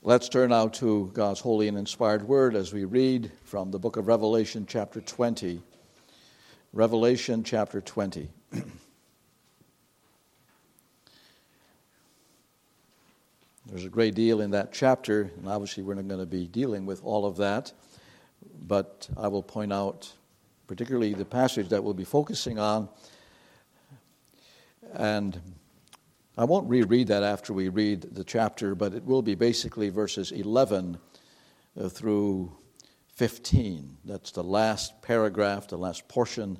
Let's turn now to God's holy and inspired word as we read from the book of Revelation, chapter 20. Revelation, chapter 20. There's a great deal in that chapter, and obviously we're not going to be dealing with all of that, but I will point out particularly the passage that we'll be focusing on. And I won't reread that after we read the chapter, but it will be basically verses 11 uh, through 15. That's the last paragraph, the last portion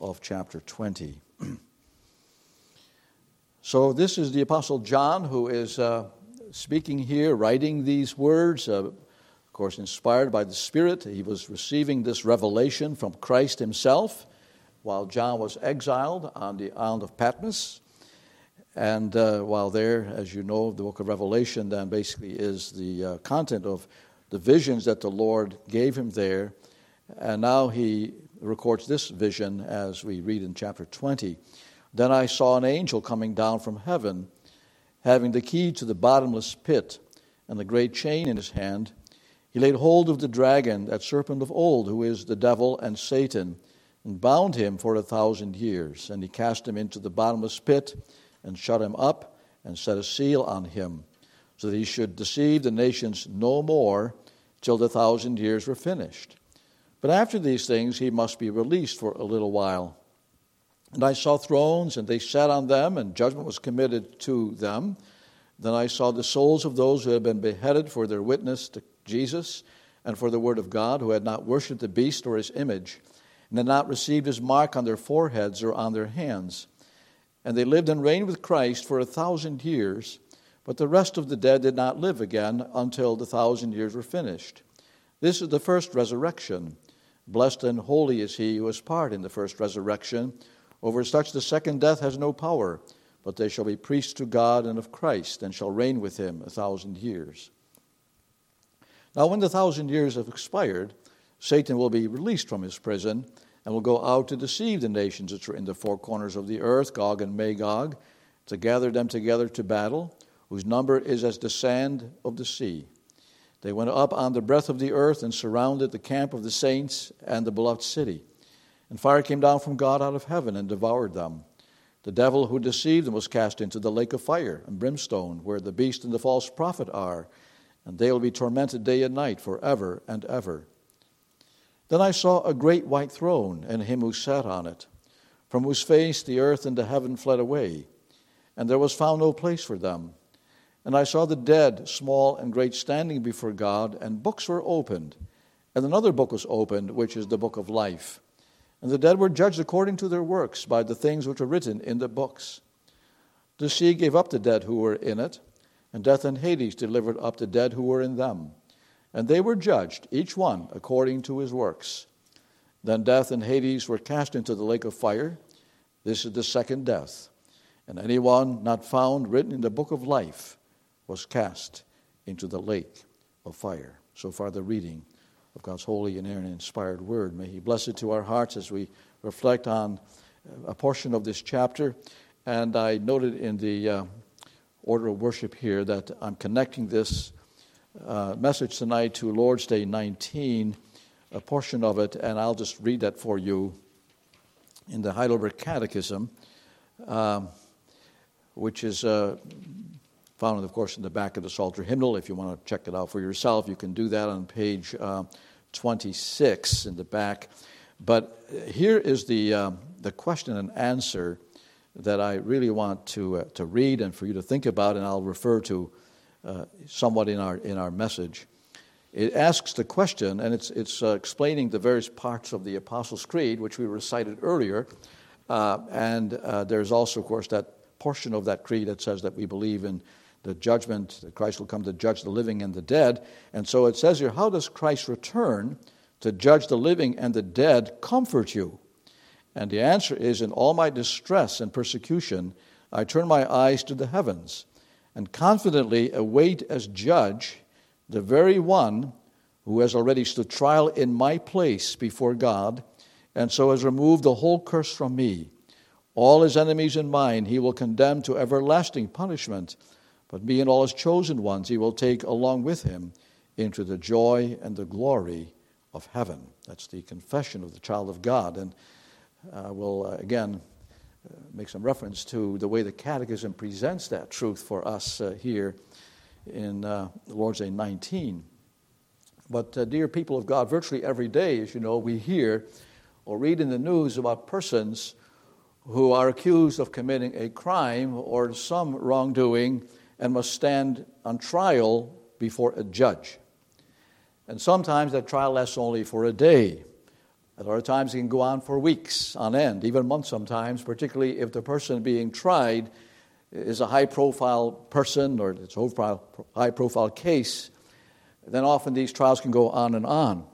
of chapter 20. so, this is the Apostle John who is uh, speaking here, writing these words, uh, of course, inspired by the Spirit. He was receiving this revelation from Christ himself while John was exiled on the island of Patmos. And uh, while there, as you know, the book of Revelation then basically is the uh, content of the visions that the Lord gave him there. And now he records this vision as we read in chapter 20. Then I saw an angel coming down from heaven, having the key to the bottomless pit and the great chain in his hand. He laid hold of the dragon, that serpent of old, who is the devil and Satan, and bound him for a thousand years. And he cast him into the bottomless pit and shut him up and set a seal on him, so that he should deceive the nations no more till the thousand years were finished. But after these things he must be released for a little while. And I saw thrones, and they sat on them, and judgment was committed to them. Then I saw the souls of those who had been beheaded for their witness to Jesus and for the word of God, who had not worshipped the beast or his image, and had not received his mark on their foreheads or on their hands. And they lived and reigned with Christ for a thousand years, but the rest of the dead did not live again until the thousand years were finished. This is the first resurrection. Blessed and holy is he who has part in the first resurrection. Over such the second death has no power, but they shall be priests to God and of Christ, and shall reign with him a thousand years. Now, when the thousand years have expired, Satan will be released from his prison and will go out to deceive the nations which are in the four corners of the earth, Gog and Magog, to gather them together to battle, whose number is as the sand of the sea. They went up on the breadth of the earth and surrounded the camp of the saints and the beloved city. And fire came down from God out of heaven and devoured them. The devil who deceived them was cast into the lake of fire and brimstone, where the beast and the false prophet are, and they will be tormented day and night forever and ever. Then I saw a great white throne and him who sat on it, from whose face the earth and the heaven fled away, and there was found no place for them. And I saw the dead, small and great, standing before God, and books were opened. And another book was opened, which is the book of life. And the dead were judged according to their works by the things which were written in the books. The sea gave up the dead who were in it, and death and Hades delivered up the dead who were in them and they were judged, each one according to his works. Then death and Hades were cast into the lake of fire. This is the second death. And anyone not found written in the book of life was cast into the lake of fire. So far, the reading of God's holy and inspired word. May He bless it to our hearts as we reflect on a portion of this chapter. And I noted in the uh, order of worship here that I'm connecting this uh, message tonight to Lord's Day 19, a portion of it, and I'll just read that for you in the Heidelberg Catechism, um, which is uh, found, of course, in the back of the Psalter hymnal. If you want to check it out for yourself, you can do that on page uh, 26 in the back. But here is the, uh, the question and answer that I really want to, uh, to read and for you to think about, and I'll refer to uh, somewhat in our, in our message. It asks the question, and it's, it's uh, explaining the various parts of the Apostles' Creed, which we recited earlier. Uh, and uh, there's also, of course, that portion of that creed that says that we believe in the judgment, that Christ will come to judge the living and the dead. And so it says here, how does Christ return to judge the living and the dead comfort you? And the answer is, in all my distress and persecution, I turn my eyes to the heavens and confidently await as judge the very one who has already stood trial in my place before God, and so has removed the whole curse from me. All his enemies and mine he will condemn to everlasting punishment, but me and all his chosen ones he will take along with him into the joy and the glory of heaven. That's the confession of the child of God. And uh, we'll uh, again make some reference to the way the Catechism presents that truth for us uh, here in uh, Lord's Day 19. But, uh, dear people of God, virtually every day, as you know, we hear or read in the news about persons who are accused of committing a crime or some wrongdoing and must stand on trial before a judge. And sometimes that trial lasts only for a day. At of times, it can go on for weeks on end, even months sometimes, particularly if the person being tried is a high profile person or it's a high profile case. Then often these trials can go on and on.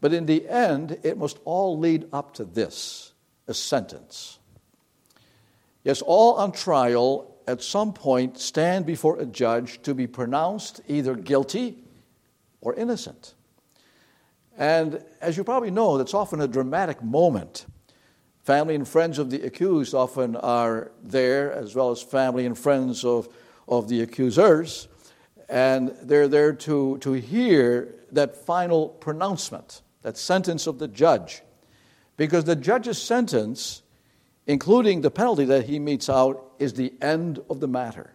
But in the end, it must all lead up to this a sentence. Yes, all on trial at some point stand before a judge to be pronounced either guilty or innocent. And as you probably know, that's often a dramatic moment. Family and friends of the accused often are there, as well as family and friends of, of the accusers. And they're there to, to hear that final pronouncement, that sentence of the judge. Because the judge's sentence, including the penalty that he metes out, is the end of the matter.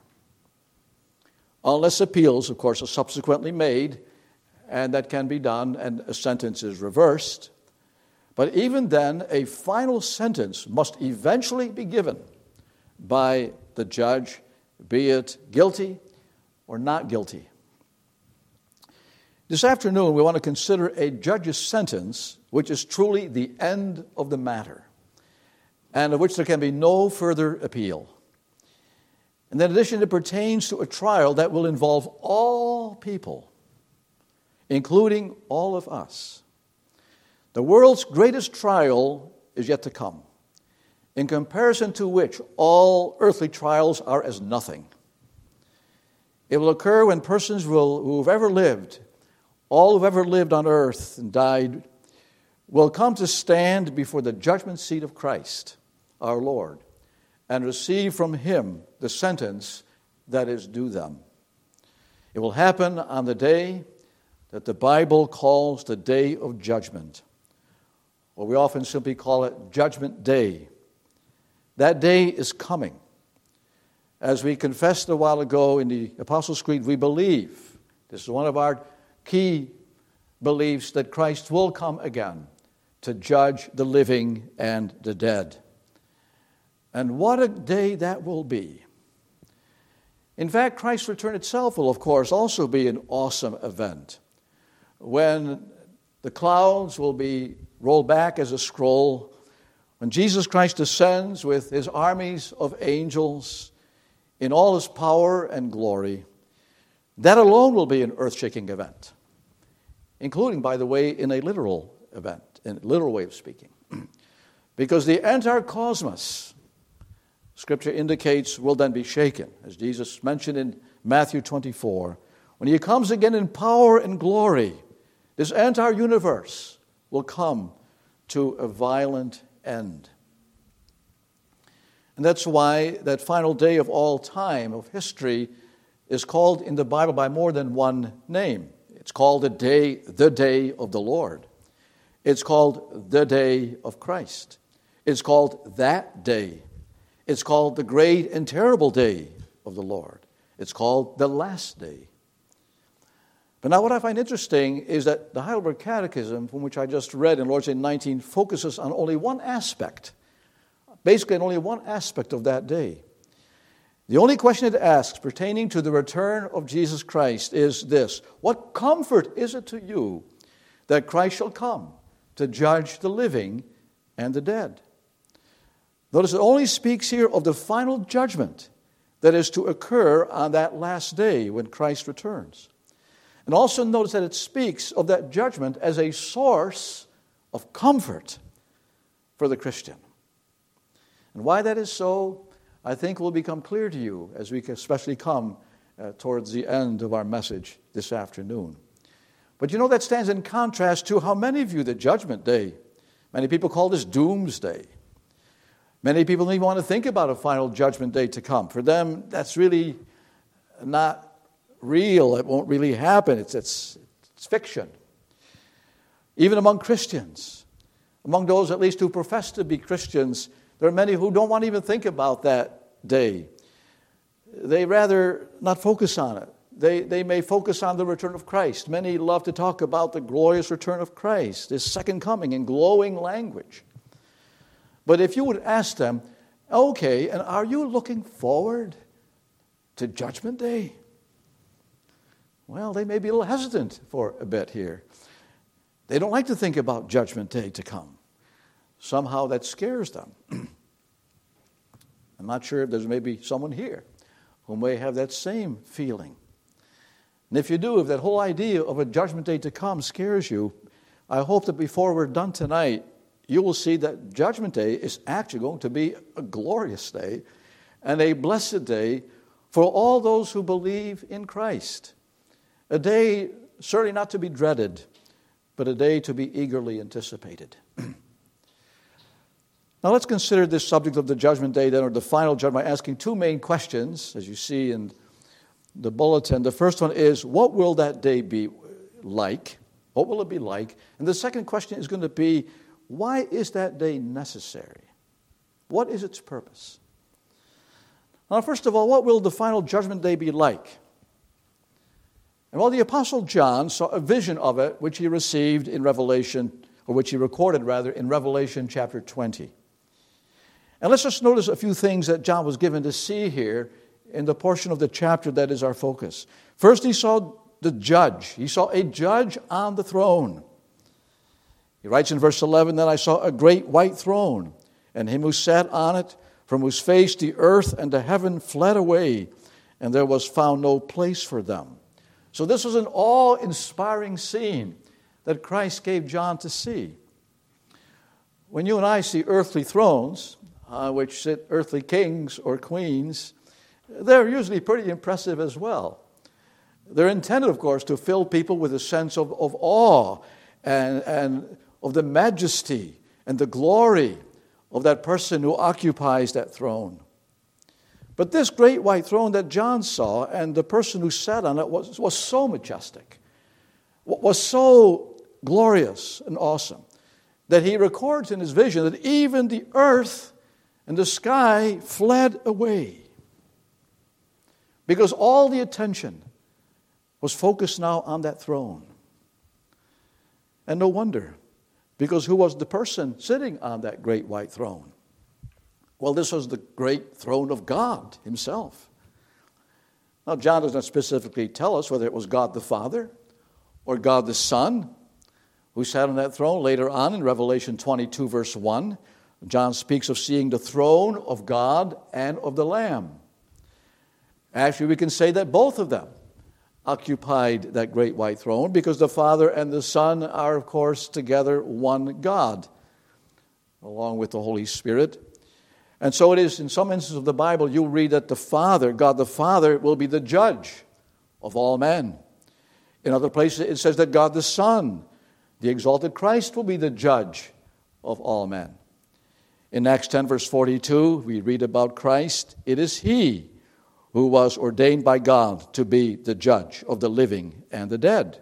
Unless appeals, of course, are subsequently made and that can be done, and a sentence is reversed. But even then, a final sentence must eventually be given by the judge, be it guilty or not guilty. This afternoon, we want to consider a judge's sentence which is truly the end of the matter and of which there can be no further appeal. And in addition, it pertains to a trial that will involve all people including all of us. The world's greatest trial is yet to come, in comparison to which all earthly trials are as nothing. It will occur when persons will, who have ever lived, all who've ever lived on earth and died, will come to stand before the judgment seat of Christ, our Lord, and receive from Him the sentence that is due them. It will happen on the day that the Bible calls the day of judgment, or we often simply call it Judgment Day. That day is coming. As we confessed a while ago in the Apostles' Creed, we believe, this is one of our key beliefs, that Christ will come again to judge the living and the dead. And what a day that will be. In fact, Christ's return itself will, of course, also be an awesome event when the clouds will be rolled back as a scroll, when Jesus Christ descends with his armies of angels in all his power and glory, that alone will be an earth shaking event, including, by the way, in a literal event, in a literal way of speaking. because the entire cosmos, Scripture indicates, will then be shaken, as Jesus mentioned in Matthew 24. When he comes again in power and glory, this entire universe will come to a violent end. And that's why that final day of all time, of history, is called in the Bible by more than one name. It's called the day, the day of the Lord. It's called the day of Christ. It's called that day. It's called the great and terrible day of the Lord. It's called the last day. But now, what I find interesting is that the Heidelberg Catechism, from which I just read in Lord's Day 19, focuses on only one aspect, basically, on only one aspect of that day. The only question it asks pertaining to the return of Jesus Christ is this What comfort is it to you that Christ shall come to judge the living and the dead? Notice it only speaks here of the final judgment that is to occur on that last day when Christ returns. And also notice that it speaks of that judgment as a source of comfort for the Christian. And why that is so, I think will become clear to you as we especially come uh, towards the end of our message this afternoon. But you know, that stands in contrast to how many view the judgment day. Many people call this doomsday. Many people don't even want to think about a final judgment day to come. For them, that's really not real. It won't really happen. It's, it's, it's fiction. Even among Christians, among those at least who profess to be Christians, there are many who don't want to even think about that day. They rather not focus on it. They, they may focus on the return of Christ. Many love to talk about the glorious return of Christ, his second coming, in glowing language. But if you would ask them, okay, and are you looking forward to Judgment Day? Well, they may be a little hesitant for a bit here. They don't like to think about Judgment Day to come. Somehow that scares them. I'm not sure if there's maybe someone here who may have that same feeling. And if you do, if that whole idea of a judgment day to come scares you, I hope that before we're done tonight, you will see that judgment day is actually going to be a glorious day and a blessed day for all those who believe in Christ. A day certainly not to be dreaded, but a day to be eagerly anticipated. now let's consider this subject of the judgment day, then, or the final judgment, by asking two main questions, as you see in the bulletin. The first one is what will that day be like? What will it be like? And the second question is going to be why is that day necessary? What is its purpose? Now, first of all, what will the final judgment day be like? And well, the Apostle John saw a vision of it, which he received in Revelation, or which he recorded rather, in Revelation chapter 20. And let's just notice a few things that John was given to see here in the portion of the chapter that is our focus. First, he saw the judge, he saw a judge on the throne. He writes in verse 11 Then I saw a great white throne, and him who sat on it, from whose face the earth and the heaven fled away, and there was found no place for them. So, this was an awe inspiring scene that Christ gave John to see. When you and I see earthly thrones, uh, which sit earthly kings or queens, they're usually pretty impressive as well. They're intended, of course, to fill people with a sense of, of awe and, and of the majesty and the glory of that person who occupies that throne. But this great white throne that John saw and the person who sat on it was, was so majestic, was so glorious and awesome, that he records in his vision that even the earth and the sky fled away. Because all the attention was focused now on that throne. And no wonder, because who was the person sitting on that great white throne? Well, this was the great throne of God Himself. Now, John does not specifically tell us whether it was God the Father or God the Son who sat on that throne. Later on in Revelation 22, verse 1, John speaks of seeing the throne of God and of the Lamb. Actually, we can say that both of them occupied that great white throne because the Father and the Son are, of course, together one God, along with the Holy Spirit. And so it is in some instances of the Bible, you'll read that the Father, God the Father, will be the judge of all men. In other places, it says that God the Son, the exalted Christ, will be the judge of all men. In Acts 10, verse 42, we read about Christ. It is He who was ordained by God to be the judge of the living and the dead.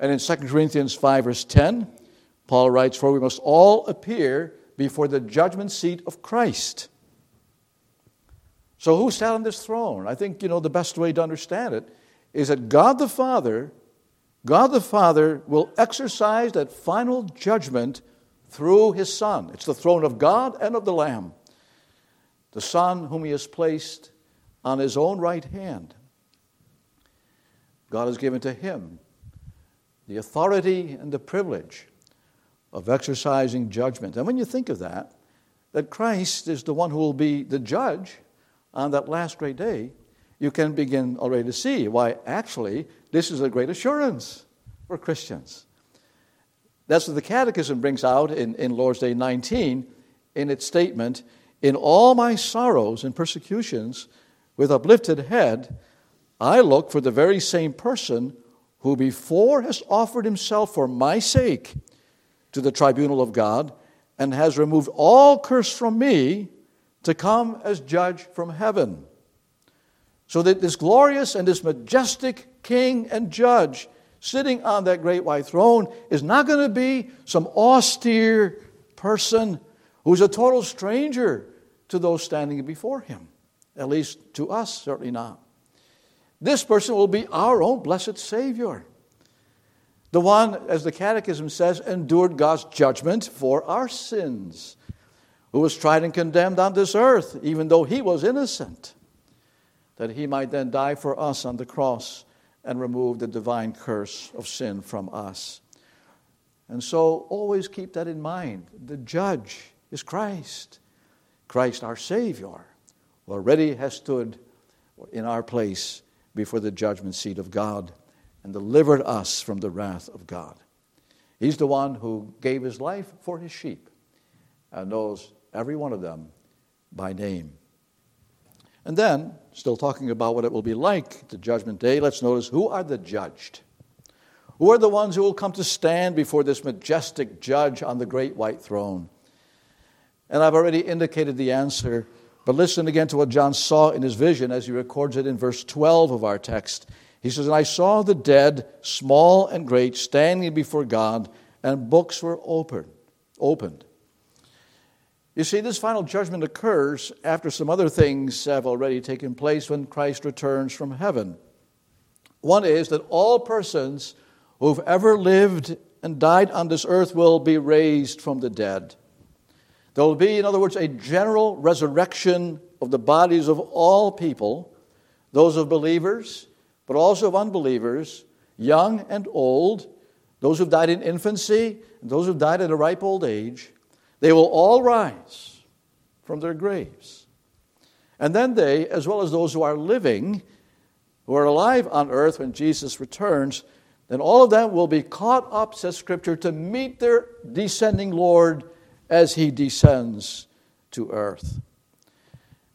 And in 2 Corinthians 5, verse 10, Paul writes, For we must all appear before the judgment seat of Christ. So, who sat on this throne? I think, you know, the best way to understand it is that God the Father, God the Father will exercise that final judgment through his Son. It's the throne of God and of the Lamb. The Son whom he has placed on his own right hand. God has given to him the authority and the privilege of exercising judgment. And when you think of that, that Christ is the one who will be the judge on that last great day, you can begin already to see why actually this is a great assurance for Christians. That's what the Catechism brings out in, in Lord's Day 19 in its statement In all my sorrows and persecutions, with uplifted head, I look for the very same person who before has offered himself for my sake to the tribunal of God and has removed all curse from me to come as judge from heaven. So that this glorious and this majestic king and judge sitting on that great white throne is not going to be some austere person who's a total stranger to those standing before him. At least to us, certainly not. This person will be our own blessed Savior. The one, as the Catechism says, endured God's judgment for our sins, who was tried and condemned on this earth, even though he was innocent, that he might then die for us on the cross and remove the divine curse of sin from us. And so always keep that in mind. The judge is Christ, Christ our Savior, who already has stood in our place before the judgment seat of God and delivered us from the wrath of God. He's the one who gave his life for his sheep and knows every one of them by name. And then, still talking about what it will be like the judgment day, let's notice who are the judged? Who are the ones who will come to stand before this majestic judge on the great white throne? And I've already indicated the answer, but listen again to what John saw in his vision as he records it in verse 12 of our text. He says, And I saw the dead, small and great, standing before God, and books were opened. opened. You see, this final judgment occurs after some other things have already taken place when Christ returns from heaven. One is that all persons who've ever lived and died on this earth will be raised from the dead. There will be, in other words, a general resurrection of the bodies of all people, those of believers but also of unbelievers, young and old, those who've died in infancy, and those who've died at a ripe old age, they will all rise from their graves. And then they, as well as those who are living, who are alive on earth when Jesus returns, then all of them will be caught up, says Scripture, to meet their descending Lord as he descends to earth.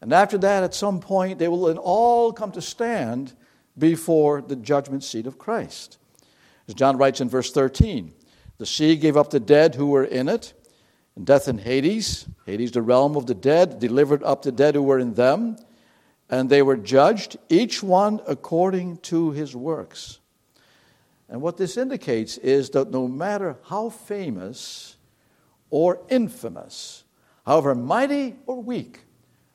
And after that, at some point, they will then all come to stand before the judgment seat of Christ. As John writes in verse 13, the sea gave up the dead who were in it, and death and Hades, Hades, the realm of the dead, delivered up the dead who were in them, and they were judged, each one according to his works. And what this indicates is that no matter how famous or infamous, however mighty or weak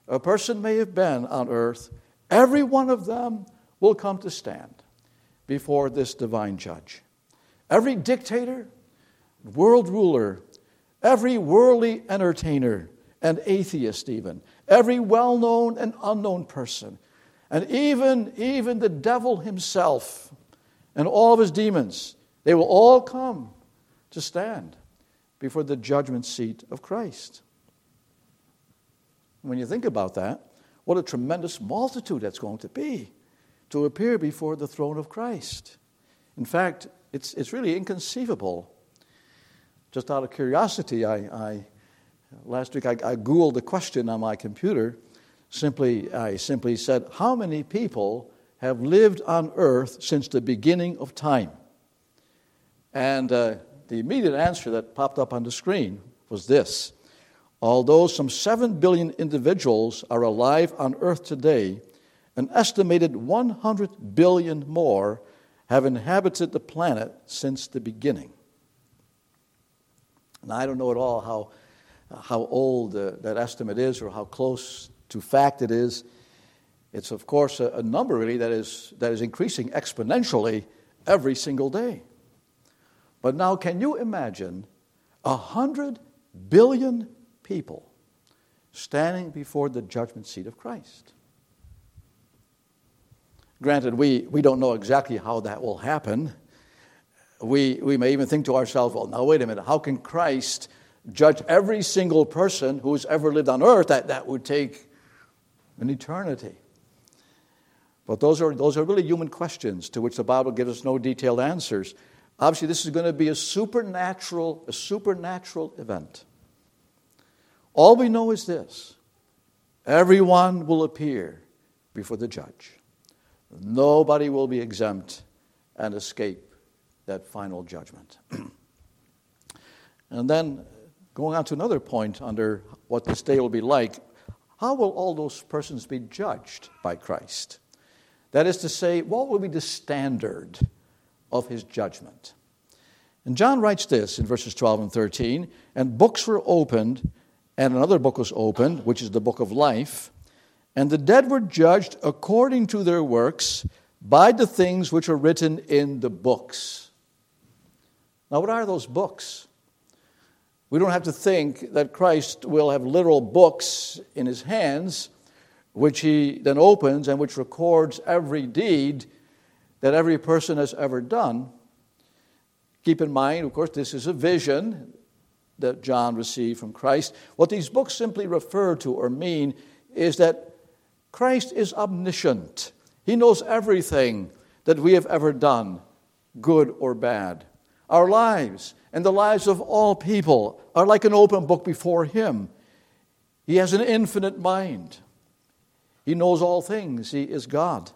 a person may have been on earth, every one of them will come to stand before this divine judge. Every dictator, world ruler, every worldly entertainer, and atheist, even, every well known and unknown person, and even, even the devil himself and all of his demons, they will all come to stand before the judgment seat of Christ. When you think about that, what a tremendous multitude that's going to be to appear before the throne of Christ. In fact, it's, it's really inconceivable. Just out of curiosity, I, I last week I, I Googled the question on my computer. Simply, I simply said, How many people have lived on earth since the beginning of time? And uh, the immediate answer that popped up on the screen was this Although some 7 billion individuals are alive on earth today, an estimated 100 billion more have inhabited the planet since the beginning. And I don't know at all how, how old uh, that estimate is or how close to fact it is. It's, of course, a, a number really that is, that is increasing exponentially every single day. But now, can you imagine a hundred billion people standing before the judgment seat of Christ? Granted, we, we don't know exactly how that will happen. We, we may even think to ourselves, well, now wait a minute, how can Christ judge every single person who's ever lived on earth? That, that would take an eternity. But those are, those are really human questions to which the Bible gives us no detailed answers. Obviously, this is going to be a supernatural, a supernatural event. All we know is this everyone will appear before the judge. Nobody will be exempt and escape that final judgment. and then, going on to another point under what this day will be like, how will all those persons be judged by Christ? That is to say, what will be the standard of his judgment? And John writes this in verses 12 and 13 And books were opened, and another book was opened, which is the book of life. And the dead were judged according to their works by the things which are written in the books. Now, what are those books? We don't have to think that Christ will have literal books in his hands, which he then opens and which records every deed that every person has ever done. Keep in mind, of course, this is a vision that John received from Christ. What these books simply refer to or mean is that Christ is omniscient. He knows everything that we have ever done, good or bad. Our lives and the lives of all people are like an open book before Him. He has an infinite mind. He knows all things. He is God.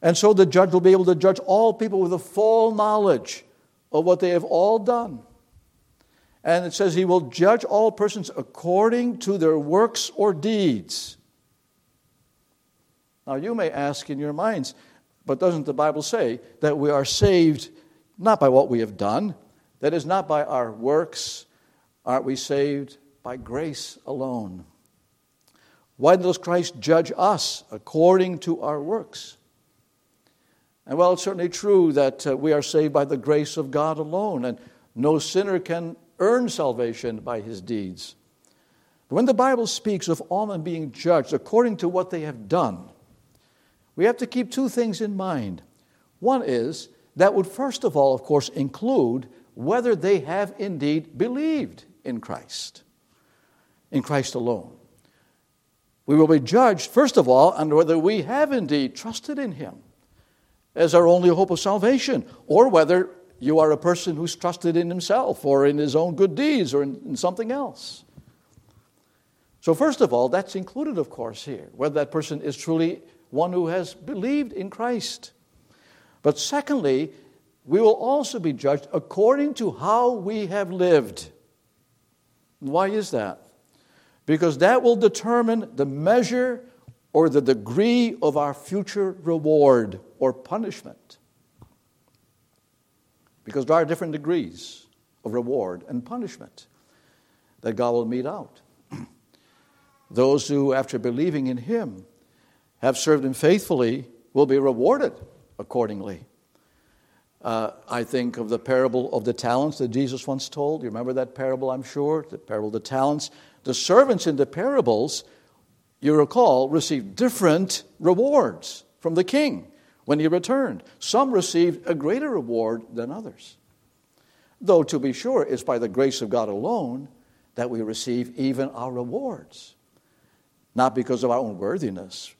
And so the judge will be able to judge all people with a full knowledge of what they have all done. And it says he will judge all persons according to their works or deeds. Now, you may ask in your minds, but doesn't the Bible say that we are saved not by what we have done? That is, not by our works. Aren't we saved by grace alone? Why does Christ judge us according to our works? And well, it's certainly true that uh, we are saved by the grace of God alone, and no sinner can earn salvation by his deeds. But when the Bible speaks of all men being judged according to what they have done, we have to keep two things in mind. One is that would, first of all, of course, include whether they have indeed believed in Christ, in Christ alone. We will be judged, first of all, on whether we have indeed trusted in Him as our only hope of salvation, or whether you are a person who's trusted in himself or in his own good deeds or in, in something else. So, first of all, that's included, of course, here, whether that person is truly one who has believed in Christ. But secondly, we will also be judged according to how we have lived. Why is that? Because that will determine the measure or the degree of our future reward or punishment. Because there are different degrees of reward and punishment that God will mete out. Those who, after believing in Him, have served him faithfully will be rewarded accordingly. Uh, I think of the parable of the talents that Jesus once told. You remember that parable, I'm sure? The parable of the talents. The servants in the parables, you recall, received different rewards from the king when he returned. Some received a greater reward than others. Though, to be sure, it's by the grace of God alone that we receive even our rewards, not because of our own worthiness,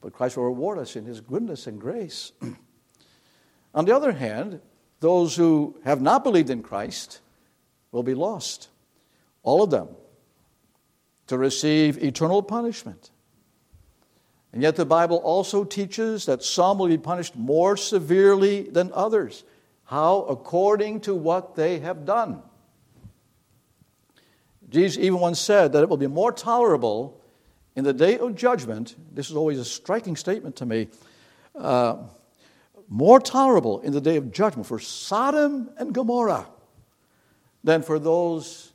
but Christ will reward us in his goodness and grace. On the other hand, those who have not believed in Christ will be lost, all of them, to receive eternal punishment. And yet, the Bible also teaches that some will be punished more severely than others. How? According to what they have done. Jesus even once said that it will be more tolerable in the day of judgment, this is always a striking statement to me, uh, more tolerable in the day of judgment for Sodom and Gomorrah than for those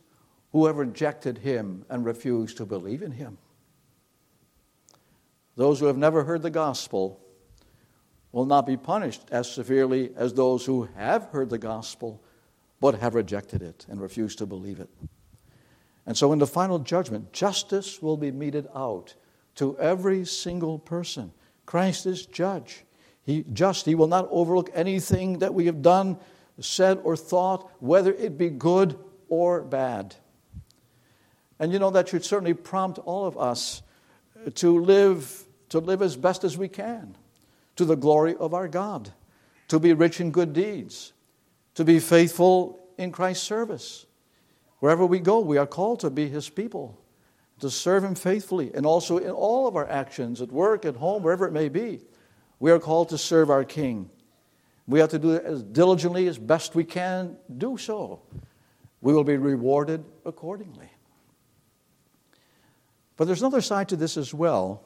who have rejected him and refused to believe in him. Those who have never heard the gospel will not be punished as severely as those who have heard the gospel but have rejected it and refused to believe it. And so, in the final judgment, justice will be meted out to every single person. Christ is judge. He just, he will not overlook anything that we have done, said, or thought, whether it be good or bad. And you know, that should certainly prompt all of us to live, to live as best as we can to the glory of our God, to be rich in good deeds, to be faithful in Christ's service. Wherever we go, we are called to be His people, to serve Him faithfully, and also in all of our actions, at work, at home, wherever it may be. We are called to serve our King. We have to do it as diligently as best we can do so. We will be rewarded accordingly. But there's another side to this as well.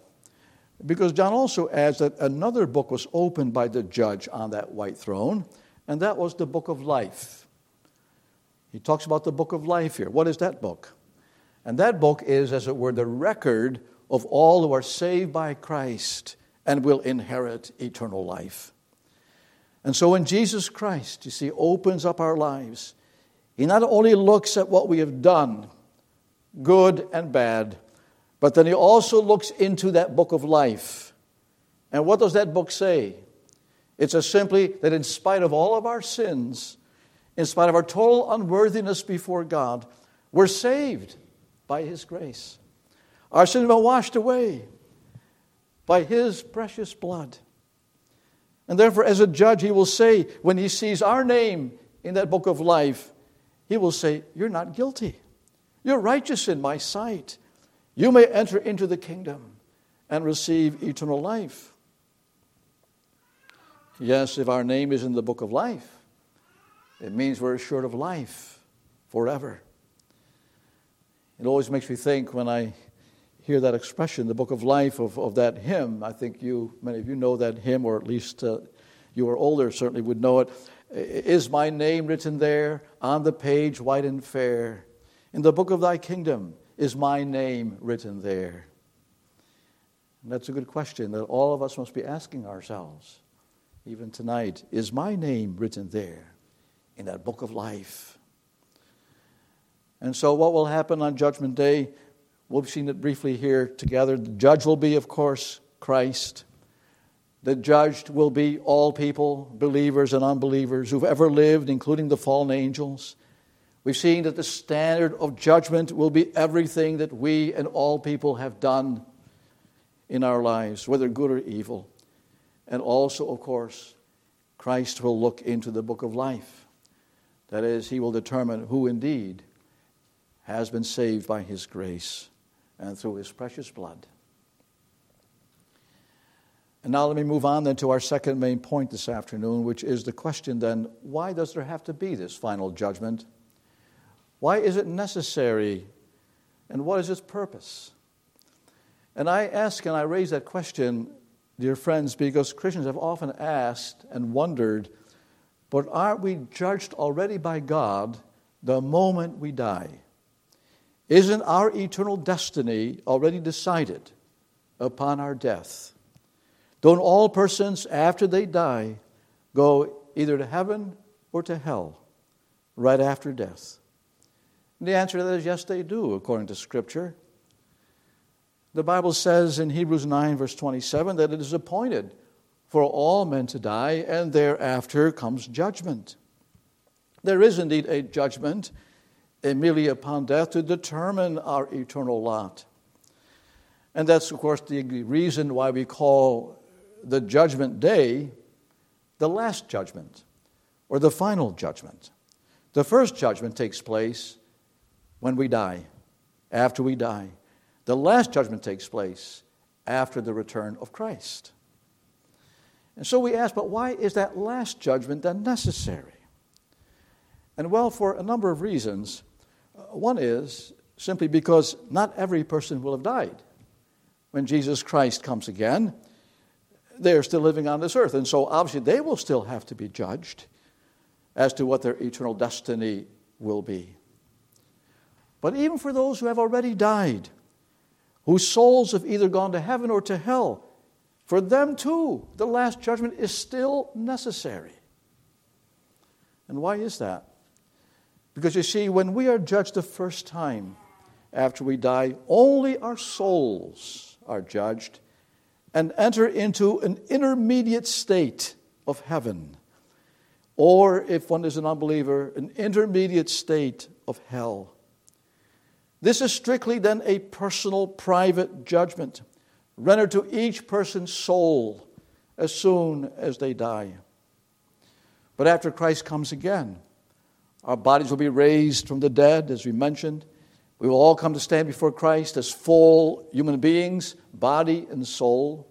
Because John also adds that another book was opened by the judge on that white throne, and that was the book of life. He talks about the book of life here. What is that book? And that book is, as it were, the record of all who are saved by Christ and will inherit eternal life. And so when Jesus Christ, you see, opens up our lives, he not only looks at what we have done, good and bad, but then he also looks into that book of life. And what does that book say? It's just simply that in spite of all of our sins, in spite of our total unworthiness before God, we're saved by his grace. Our sins have been washed away by his precious blood. And therefore, as a judge, he will say, when he sees our name in that book of life, he will say, You're not guilty. You're righteous in my sight. You may enter into the kingdom and receive eternal life. Yes, if our name is in the book of life, it means we're assured of life forever. It always makes me think when I hear that expression, the book of life of, of that hymn. I think you, many of you know that hymn, or at least uh, you are older certainly would know it. Is my name written there on the page white and fair? In the book of thy kingdom is my name written there? And that's a good question that all of us must be asking ourselves, even tonight. Is my name written there in that book of life? And so, what will happen on Judgment Day? We've seen it briefly here together. The judge will be, of course, Christ. The judged will be all people, believers and unbelievers who've ever lived, including the fallen angels. We've seen that the standard of judgment will be everything that we and all people have done in our lives, whether good or evil. And also, of course, Christ will look into the book of life. That is, he will determine who indeed has been saved by his grace and through his precious blood. And now let me move on then to our second main point this afternoon, which is the question then why does there have to be this final judgment? Why is it necessary? And what is its purpose? And I ask and I raise that question, dear friends, because Christians have often asked and wondered, but aren't we judged already by God the moment we die? Isn't our eternal destiny already decided upon our death? Don't all persons, after they die, go either to heaven or to hell right after death? And the answer to that is yes, they do, according to Scripture. The Bible says in Hebrews 9, verse 27, that it is appointed for all men to die, and thereafter comes judgment. There is indeed a judgment immediately upon death to determine our eternal lot. And that's, of course, the reason why we call the judgment day the last judgment or the final judgment. The first judgment takes place when we die, after we die. The last judgment takes place after the return of Christ. And so we ask, but why is that last judgment then necessary? And well, for a number of reasons. Uh, one is simply because not every person will have died. When Jesus Christ comes again, they are still living on this earth. And so obviously they will still have to be judged as to what their eternal destiny will be. But even for those who have already died, whose souls have either gone to heaven or to hell, for them too, the last judgment is still necessary. And why is that? Because you see, when we are judged the first time after we die, only our souls are judged and enter into an intermediate state of heaven. Or, if one is an unbeliever, an intermediate state of hell. This is strictly then a personal, private judgment rendered to each person's soul as soon as they die. But after Christ comes again, our bodies will be raised from the dead, as we mentioned. We will all come to stand before Christ as full human beings, body and soul.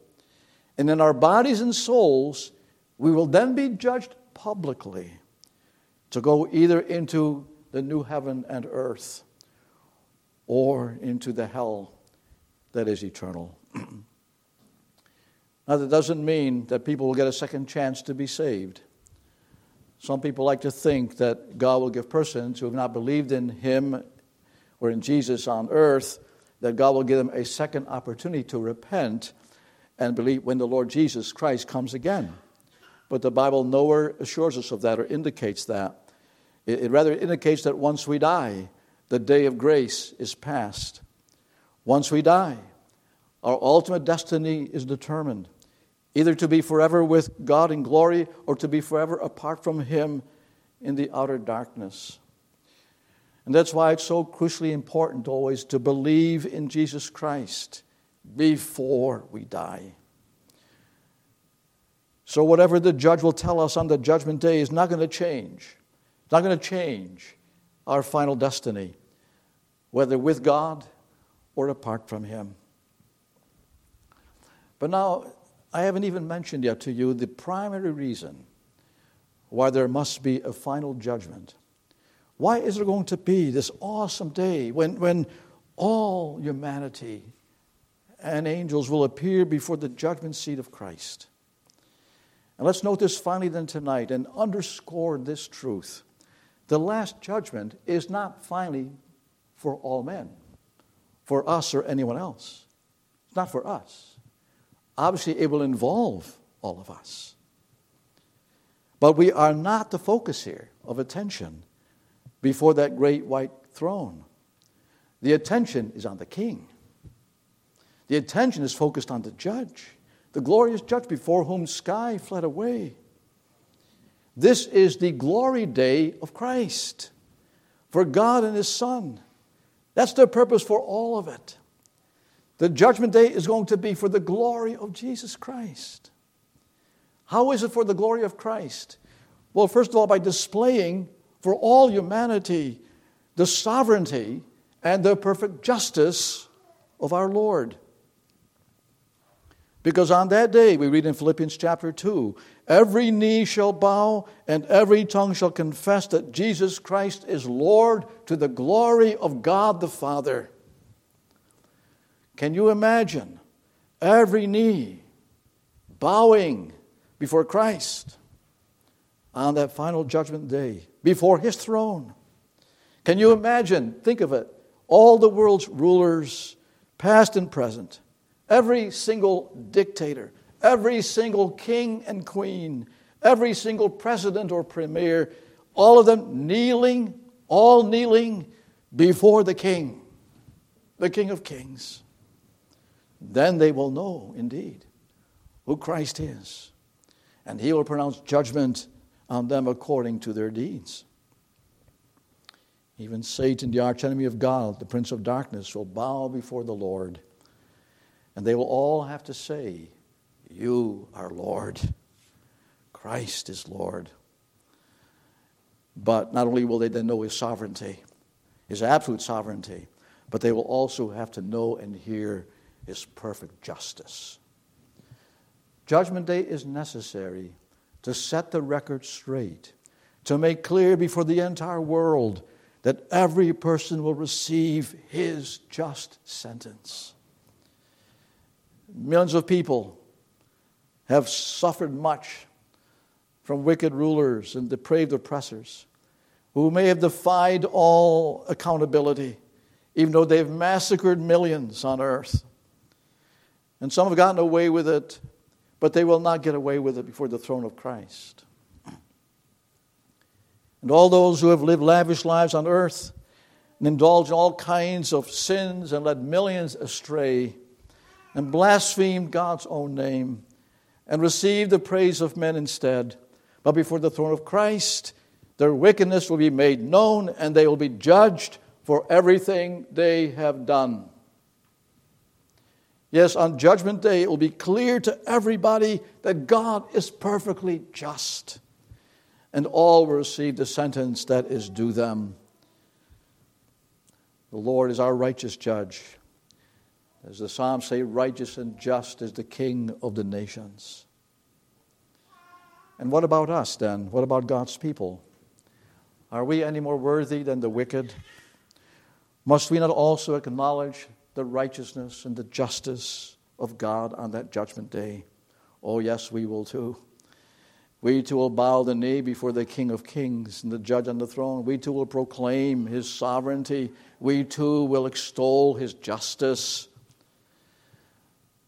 And in our bodies and souls, we will then be judged publicly to go either into the new heaven and earth or into the hell that is eternal. Now, that doesn't mean that people will get a second chance to be saved. Some people like to think that God will give persons who have not believed in Him or in Jesus on earth, that God will give them a second opportunity to repent and believe when the Lord Jesus Christ comes again. But the Bible nowhere assures us of that or indicates that. It, rather indicates that once we die, the day of grace is past. Once we die, our ultimate destiny is determined either to be forever with God in glory or to be forever apart from Him in the outer darkness. And that's why it's so crucially important always to believe in Jesus Christ before we die. So, whatever the judge will tell us on the judgment day is not going to change. It's not going to change our final destiny, whether with God or apart from Him. But now, I haven't even mentioned yet to you the primary reason why there must be a final judgment. Why is there going to be this awesome day when, when all humanity and angels will appear before the judgment seat of Christ? And let's note this finally then tonight and underscore this truth. The last judgment is not finally for all men, for us or anyone else. It's not for us obviously it will involve all of us. But we are not the focus here of attention before that great white throne. The attention is on the king. The attention is focused on the judge, the glorious judge before whom sky fled away. This is the glory day of Christ for God and His Son. That's the purpose for all of it. The judgment day is going to be for the glory of Jesus Christ. How is it for the glory of Christ? Well, first of all, by displaying for all humanity the sovereignty and the perfect justice of our Lord. Because on that day, we read in Philippians chapter 2, every knee shall bow and every tongue shall confess that Jesus Christ is Lord to the glory of God the Father. Can you imagine every knee bowing before Christ on that final judgment day, before his throne? Can you imagine, think of it, all the world's rulers, past and present, every single dictator, every single king and queen, every single president or premier, all of them kneeling, all kneeling before the king, the King of Kings. Then they will know indeed who Christ is, and he will pronounce judgment on them according to their deeds. Even Satan, the archenemy of God, the prince of darkness, will bow before the Lord, and they will all have to say, You are Lord. Christ is Lord. But not only will they then know his sovereignty, his absolute sovereignty, but they will also have to know and hear is perfect justice. Judgment Day is necessary to set the record straight, to make clear before the entire world that every person will receive his just sentence. Millions of people have suffered much from wicked rulers and depraved oppressors who may have defied all accountability, even though they've massacred millions on earth. And some have gotten away with it, but they will not get away with it before the throne of Christ. And all those who have lived lavish lives on earth and indulged in all kinds of sins and led millions astray and blasphemed God's own name and received the praise of men instead, but before the throne of Christ, their wickedness will be made known and they will be judged for everything they have done. Yes, on Judgment Day, it will be clear to everybody that God is perfectly just, and all will receive the sentence that is due them. The Lord is our righteous judge. As the Psalms say, righteous and just is the King of the nations. And what about us then? What about God's people? Are we any more worthy than the wicked? Must we not also acknowledge the righteousness and the justice of God on that judgment day. Oh, yes, we will too. We too will bow the knee before the King of Kings and the judge on the throne. We too will proclaim his sovereignty. We too will extol his justice.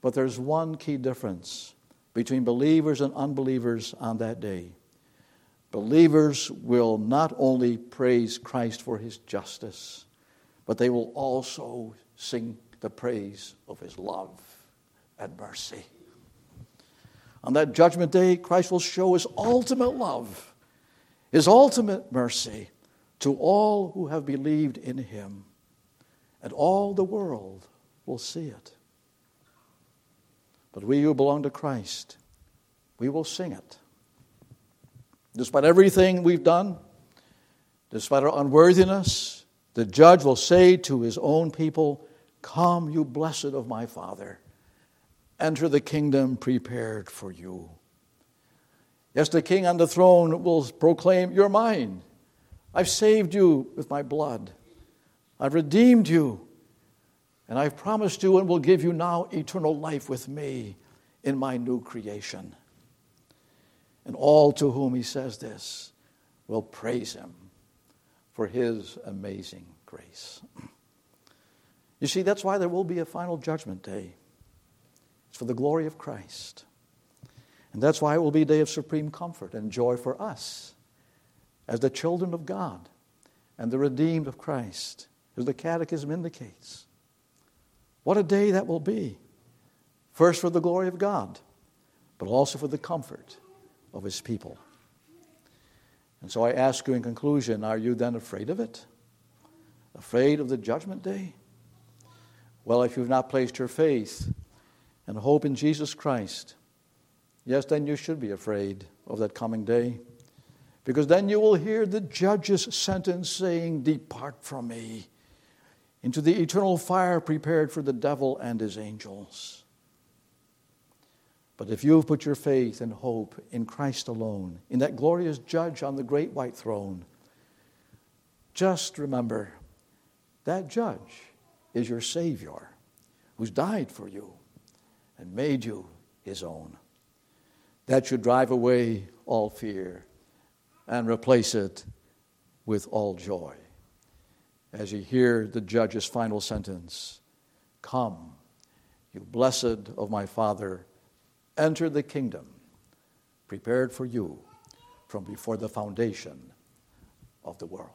But there's one key difference between believers and unbelievers on that day. Believers will not only praise Christ for his justice, but they will also sing the praise of his love and mercy. On that judgment day, Christ will show his ultimate love, his ultimate mercy to all who have believed in him, and all the world will see it. But we who belong to Christ, we will sing it. Despite everything we've done, despite our unworthiness, the judge will say to his own people, Come, you blessed of my Father, enter the kingdom prepared for you. Yes, the king on the throne will proclaim, You're mine. I've saved you with my blood. I've redeemed you. And I've promised you and will give you now eternal life with me in my new creation. And all to whom he says this will praise him for his amazing grace. You see, that's why there will be a final judgment day. It's for the glory of Christ. And that's why it will be a day of supreme comfort and joy for us as the children of God and the redeemed of Christ, as the Catechism indicates. What a day that will be. First, for the glory of God, but also for the comfort of His people. And so I ask you in conclusion are you then afraid of it? Afraid of the judgment day? Well, if you've not placed your faith and hope in Jesus Christ, yes, then you should be afraid of that coming day. Because then you will hear the judge's sentence saying, Depart from me into the eternal fire prepared for the devil and his angels. But if you have put your faith and hope in Christ alone, in that glorious judge on the great white throne, just remember that judge is your Savior who's died for you and made you his own. That should drive away all fear and replace it with all joy. As you hear the judge's final sentence Come, you blessed of my Father, enter the kingdom prepared for you from before the foundation of the world.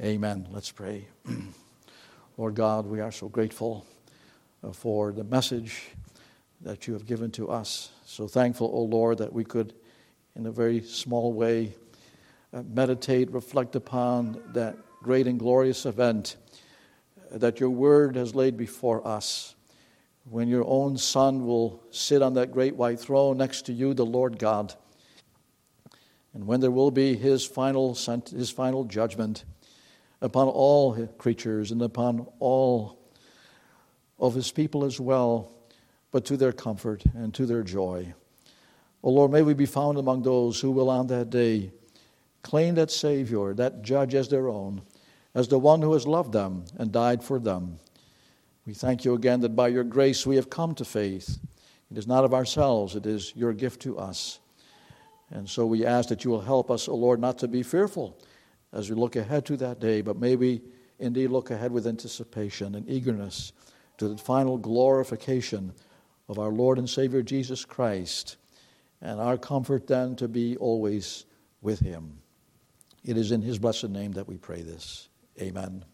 Amen. Let's pray. Lord God, we are so grateful uh, for the message that you have given to us. So thankful, O oh Lord, that we could, in a very small way, uh, meditate, reflect upon that great and glorious event uh, that your word has laid before us. When your own Son will sit on that great white throne next to you, the Lord God. And when there will be his final, his final judgment, upon all creatures and upon all of his people as well, but to their comfort and to their joy. O oh Lord, may we be found among those who will on that day claim that Savior, that judge as their own, as the one who has loved them and died for them. We thank you again that by your grace we have come to faith. It is not of ourselves, it is your gift to us. And so we ask that you will help us, O oh Lord, not to be fearful as we look ahead to that day, but may we indeed look ahead with anticipation and eagerness to the final glorification of our Lord and Savior Jesus Christ, and our comfort then to be always with Him. It is in His blessed name that we pray this. Amen.